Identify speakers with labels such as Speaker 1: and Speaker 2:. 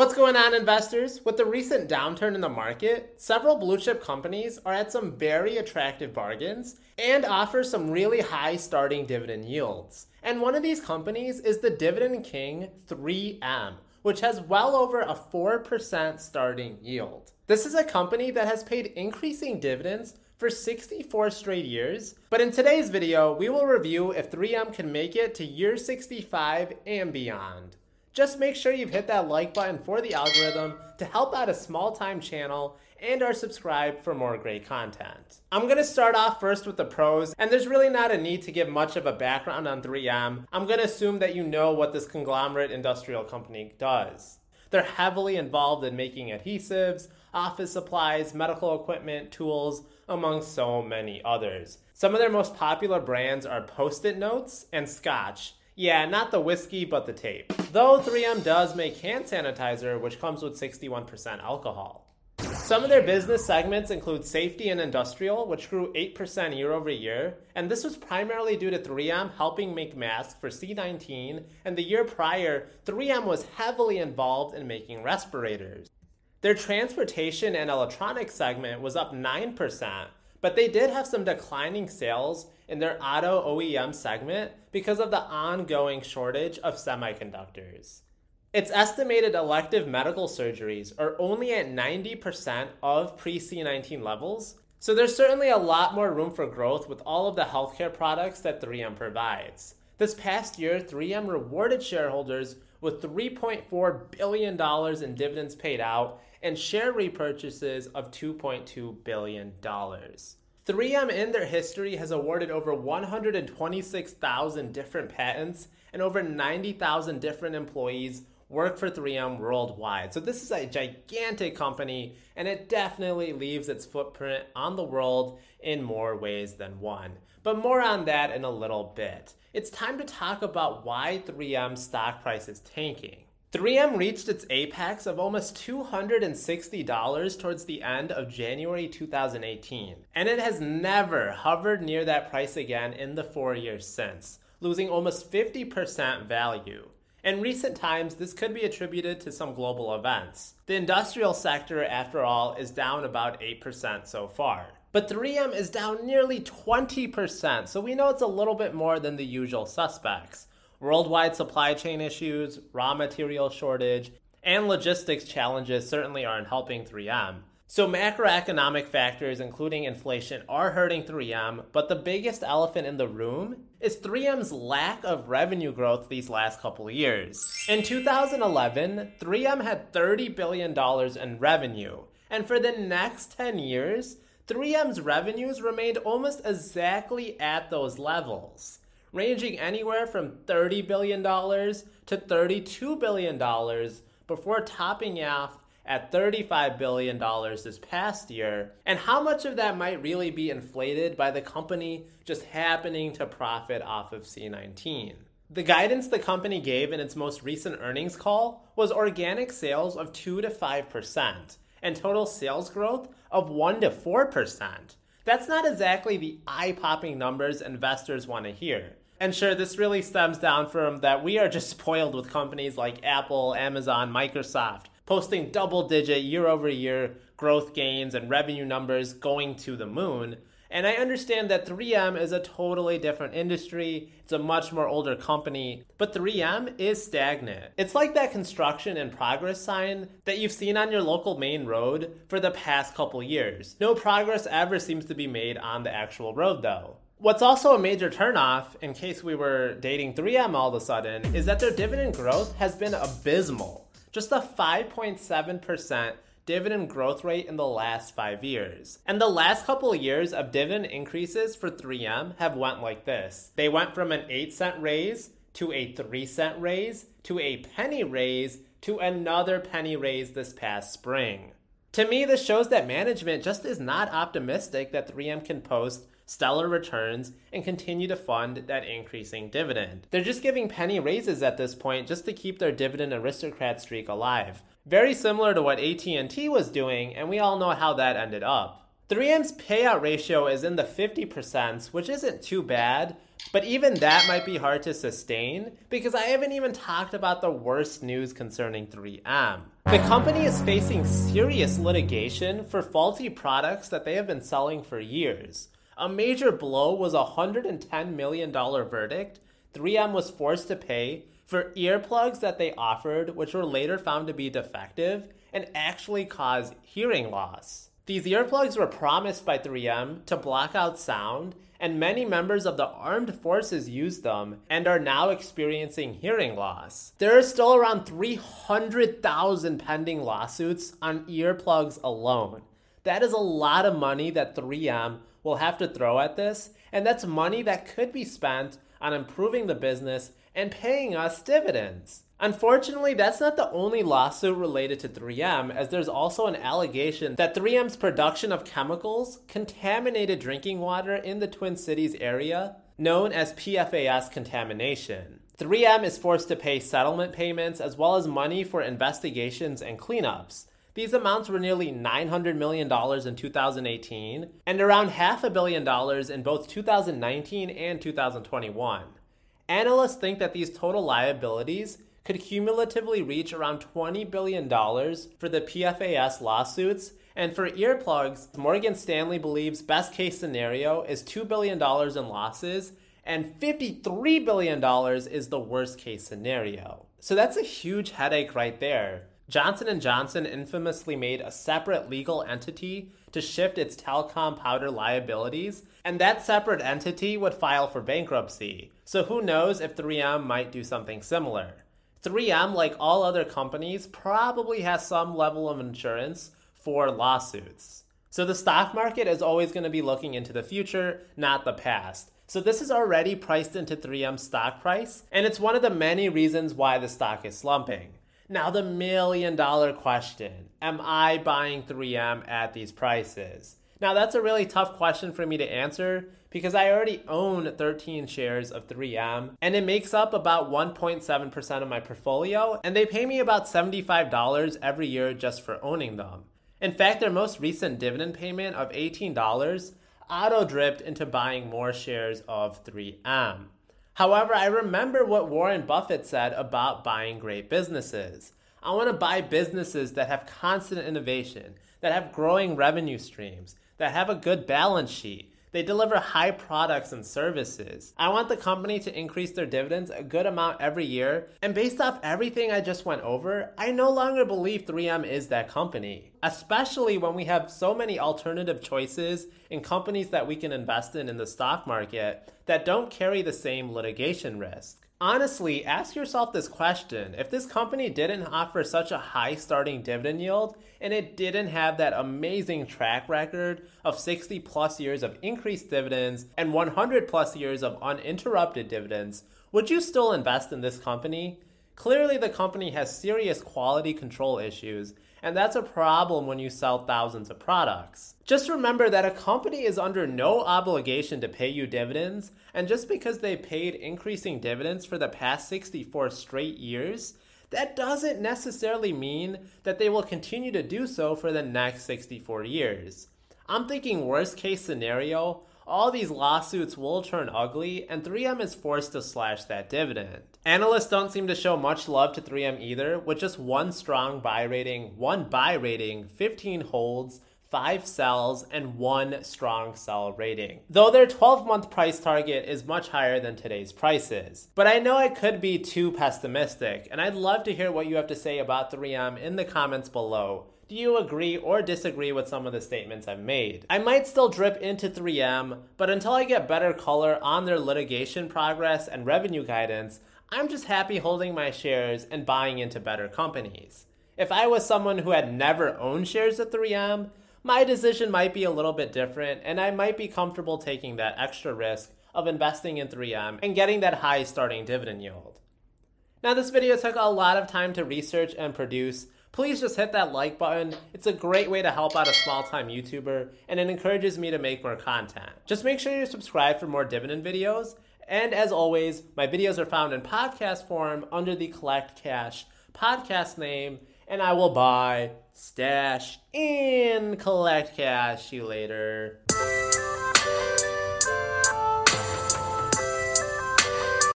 Speaker 1: What's going on, investors? With the recent downturn in the market, several blue chip companies are at some very attractive bargains and offer some really high starting dividend yields. And one of these companies is the Dividend King 3M, which has well over a 4% starting yield. This is a company that has paid increasing dividends for 64 straight years. But in today's video, we will review if 3M can make it to year 65 and beyond. Just make sure you've hit that like button for the algorithm to help out a small time channel and are subscribed for more great content. I'm gonna start off first with the pros, and there's really not a need to give much of a background on 3M. I'm gonna assume that you know what this conglomerate industrial company does. They're heavily involved in making adhesives, office supplies, medical equipment, tools, among so many others. Some of their most popular brands are Post it notes and Scotch, yeah, not the whiskey, but the tape. Though 3M does make hand sanitizer, which comes with 61% alcohol. Some of their business segments include safety and industrial, which grew 8% year over year, and this was primarily due to 3M helping make masks for C19, and the year prior, 3M was heavily involved in making respirators. Their transportation and electronics segment was up 9%, but they did have some declining sales in their auto OEM segment because of the ongoing shortage of semiconductors. It's estimated elective medical surgeries are only at 90% of pre C19 levels, so there's certainly a lot more room for growth with all of the healthcare products that 3M provides. This past year, 3M rewarded shareholders with $3.4 billion in dividends paid out and share repurchases of $2.2 billion. 3M in their history has awarded over 126,000 different patents and over 90,000 different employees work for 3M worldwide. So this is a gigantic company and it definitely leaves its footprint on the world in more ways than one. But more on that in a little bit. It's time to talk about why 3M stock price is tanking. 3M reached its apex of almost $260 towards the end of January 2018, and it has never hovered near that price again in the four years since, losing almost 50% value. In recent times, this could be attributed to some global events. The industrial sector, after all, is down about 8% so far. But 3M is down nearly 20%, so we know it's a little bit more than the usual suspects. Worldwide supply chain issues, raw material shortage, and logistics challenges certainly aren't helping 3M. So, macroeconomic factors, including inflation, are hurting 3M, but the biggest elephant in the room is 3M's lack of revenue growth these last couple years. In 2011, 3M had $30 billion in revenue, and for the next 10 years, 3M's revenues remained almost exactly at those levels ranging anywhere from $30 billion to $32 billion before topping off at $35 billion this past year, and how much of that might really be inflated by the company just happening to profit off of C19. The guidance the company gave in its most recent earnings call was organic sales of 2 to 5% and total sales growth of 1 to 4%. That's not exactly the eye popping numbers investors want to hear. And sure, this really stems down from that we are just spoiled with companies like Apple, Amazon, Microsoft posting double digit year over year growth gains and revenue numbers going to the moon. And I understand that 3M is a totally different industry. It's a much more older company, but 3M is stagnant. It's like that construction and progress sign that you've seen on your local main road for the past couple years. No progress ever seems to be made on the actual road though. What's also a major turnoff, in case we were dating 3M all of a sudden, is that their dividend growth has been abysmal. Just a 5.7% dividend growth rate in the last five years. And the last couple of years of dividend increases for 3M have went like this. They went from an 8 cent raise to a 3 cent raise to a penny raise to another penny raise this past spring. To me, this shows that management just is not optimistic that 3M can post stellar returns, and continue to fund that increasing dividend. They're just giving penny raises at this point just to keep their dividend aristocrat streak alive. Very similar to what AT&T was doing, and we all know how that ended up. 3M's payout ratio is in the 50%, which isn't too bad, but even that might be hard to sustain because I haven't even talked about the worst news concerning 3M. The company is facing serious litigation for faulty products that they have been selling for years. A major blow was a $110 million verdict 3M was forced to pay for earplugs that they offered, which were later found to be defective and actually cause hearing loss. These earplugs were promised by 3M to block out sound, and many members of the armed forces used them and are now experiencing hearing loss. There are still around 300,000 pending lawsuits on earplugs alone. That is a lot of money that 3M will have to throw at this, and that's money that could be spent on improving the business and paying us dividends. Unfortunately, that's not the only lawsuit related to 3M, as there's also an allegation that 3M's production of chemicals contaminated drinking water in the Twin Cities area, known as PFAS contamination. 3M is forced to pay settlement payments as well as money for investigations and cleanups. These amounts were nearly $900 million in 2018 and around half a billion dollars in both 2019 and 2021. Analysts think that these total liabilities could cumulatively reach around $20 billion for the PFAS lawsuits. And for earplugs, Morgan Stanley believes best case scenario is $2 billion in losses and $53 billion is the worst case scenario. So that's a huge headache right there. Johnson & Johnson infamously made a separate legal entity to shift its talcum powder liabilities, and that separate entity would file for bankruptcy. So who knows if 3M might do something similar. 3M, like all other companies, probably has some level of insurance for lawsuits. So the stock market is always going to be looking into the future, not the past. So this is already priced into 3M's stock price, and it's one of the many reasons why the stock is slumping. Now, the million dollar question Am I buying 3M at these prices? Now, that's a really tough question for me to answer because I already own 13 shares of 3M and it makes up about 1.7% of my portfolio, and they pay me about $75 every year just for owning them. In fact, their most recent dividend payment of $18 auto dripped into buying more shares of 3M. However, I remember what Warren Buffett said about buying great businesses. I want to buy businesses that have constant innovation, that have growing revenue streams, that have a good balance sheet. They deliver high products and services. I want the company to increase their dividends a good amount every year. And based off everything I just went over, I no longer believe 3M is that company. Especially when we have so many alternative choices in companies that we can invest in in the stock market that don't carry the same litigation risk. Honestly, ask yourself this question. If this company didn't offer such a high starting dividend yield and it didn't have that amazing track record of 60 plus years of increased dividends and 100 plus years of uninterrupted dividends, would you still invest in this company? Clearly, the company has serious quality control issues and that's a problem when you sell thousands of products. Just remember that a company is under no obligation to pay you dividends, and just because they paid increasing dividends for the past 64 straight years, that doesn't necessarily mean that they will continue to do so for the next 64 years. I'm thinking worst case scenario, all these lawsuits will turn ugly, and 3M is forced to slash that dividend. Analysts don't seem to show much love to 3M either, with just one strong buy rating, one buy rating, 15 holds, 5 sells, and 1 strong sell rating. Though their 12 month price target is much higher than today's prices. But I know I could be too pessimistic, and I'd love to hear what you have to say about 3M in the comments below. Do you agree or disagree with some of the statements I've made? I might still drip into 3M, but until I get better color on their litigation progress and revenue guidance, I'm just happy holding my shares and buying into better companies. If I was someone who had never owned shares of 3M, my decision might be a little bit different and I might be comfortable taking that extra risk of investing in 3M and getting that high starting dividend yield. Now, this video took a lot of time to research and produce, please just hit that like button. It's a great way to help out a small time YouTuber and it encourages me to make more content. Just make sure you subscribe for more dividend videos. And as always, my videos are found in podcast form under the Collect Cash podcast name. And I will buy, stash, and collect cash you later.